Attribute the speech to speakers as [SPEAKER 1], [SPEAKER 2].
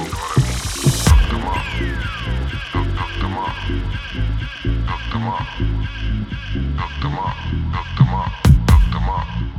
[SPEAKER 1] Duck what I mean? Hook them up. Hook, hook them up. Hook them up. Hook them up.